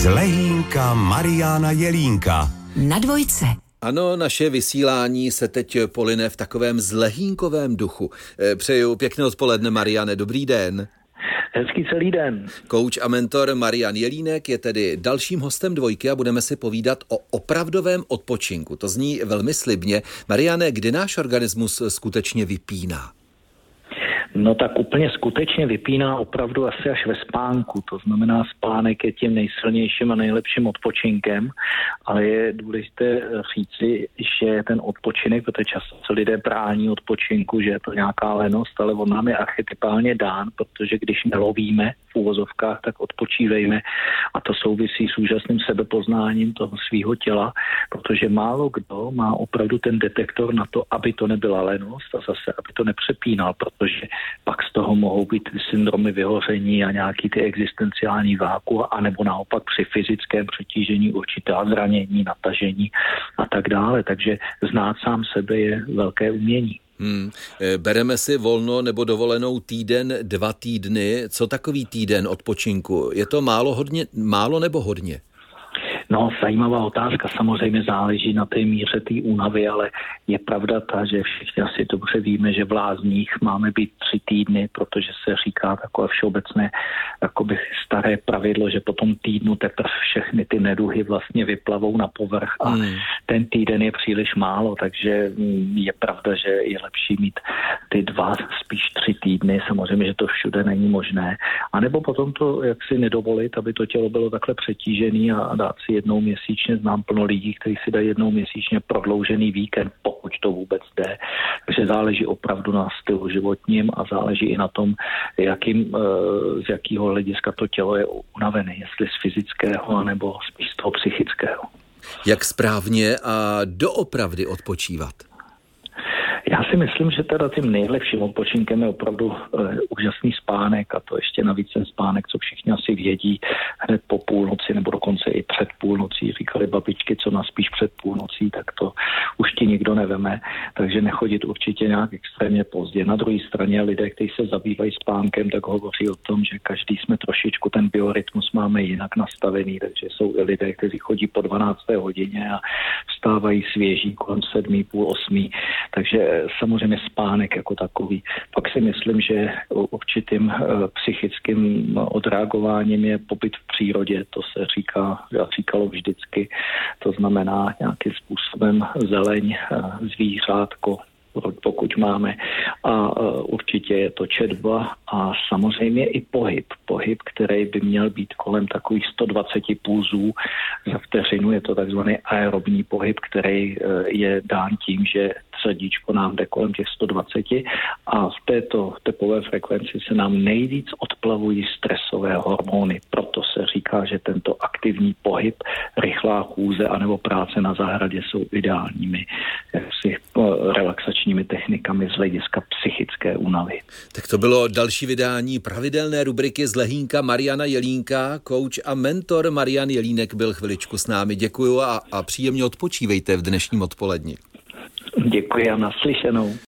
Zlehínka Mariana Jelínka. Na dvojce. Ano, naše vysílání se teď poline v takovém zlehínkovém duchu. Eh, přeju pěkné odpoledne, Mariane, dobrý den. Hezký celý den. Kouč a mentor Marian Jelínek je tedy dalším hostem dvojky a budeme si povídat o opravdovém odpočinku. To zní velmi slibně. Mariane, kdy náš organismus skutečně vypíná? No tak úplně skutečně vypíná opravdu asi až ve spánku. To znamená, spánek je tím nejsilnějším a nejlepším odpočinkem, ale je důležité říci, že ten odpočinek, protože často se lidé brání odpočinku, že je to nějaká lenost, ale on nám je archetypálně dán, protože když nelovíme v úvozovkách, tak odpočívejme a to souvisí s úžasným sebepoznáním toho svého těla, protože málo kdo má opravdu ten detektor na to, aby to nebyla lenost a zase, aby to nepřepínal, protože pak z toho mohou být syndromy vyhoření a nějaký ty existenciální váku, anebo naopak při fyzickém přetížení určitá zranění, natažení a tak dále. Takže znát sám sebe je velké umění. Hmm. E, bereme si volno nebo dovolenou týden, dva týdny. Co takový týden odpočinku? Je to málo, hodně, málo nebo hodně? No, zajímavá otázka. Samozřejmě záleží na té míře té únavy, ale je pravda ta, že všichni asi dobře víme, že v lázních máme být tři týdny, protože se říká takové všeobecné jakoby staré pravidlo, že po tom týdnu teprve všechny ty neduhy vlastně vyplavou na povrch a hmm. ten týden je příliš málo, takže mm, je pravda, že je lepší mít ty dva, spíš tři týdny. Samozřejmě, že to všude není možné. A nebo potom to jak si nedovolit, aby to tělo bylo takhle přetížené a dát si jednou měsíčně. Znám plno lidí, kteří si dají jednou měsíčně prodloužený víkend, pokud to vůbec jde. Takže záleží opravdu na stylu životním a záleží i na tom, jakým, eh, z jakého hlediska to tělo je unavené, jestli z fyzického nebo spíš z toho psychického. Jak správně a doopravdy odpočívat? Si myslím, že teda tím nejlepším odpočinkem je opravdu uh, úžasný spánek a to ještě navíc ten spánek, co všichni asi vědí hned po půlnoci nebo dokonce i před půlnocí. Říkali babičky, co naspíš před půlnocí, tak to už ti nikdo neveme, takže nechodit určitě nějak extrémně pozdě. Na druhé straně lidé, kteří se zabývají spánkem, tak hovoří o tom, že každý jsme trošičku ten biorytmus máme jinak nastavený, takže jsou i lidé, kteří chodí po 12. hodině a vstávají svěží kolem sedmí, půl osmí, takže samozřejmě spánek jako takový. Pak si myslím, že určitým eh, psychickým odreagováním je pobyt v přírodě, to se říká, říkalo vždycky, to znamená nějakým způsobem zeleň, eh, zvířátko, pokud máme. A e, určitě je to četba a samozřejmě i pohyb. Pohyb, který by měl být kolem takových 120 pulzů za vteřinu. Je to takzvaný aerobní pohyb, který je dán tím, že srdíčko nám jde kolem těch 120 a v této tepové frekvenci se nám nejvíc odplavují stresové hormony. Proto se říká, že tento aktivní pohyb, rychlá chůze anebo práce na zahradě jsou ideálními jaksi, e, relaxačními relaxačními technikami z hlediska psychické únavy. Tak to bylo další vydání pravidelné rubriky z Lehínka Mariana Jelínka. Coach a mentor Marian Jelínek byl chviličku s námi. Děkuju a, a příjemně odpočívejte v dnešním odpoledni. Děkuji a naslyšenou.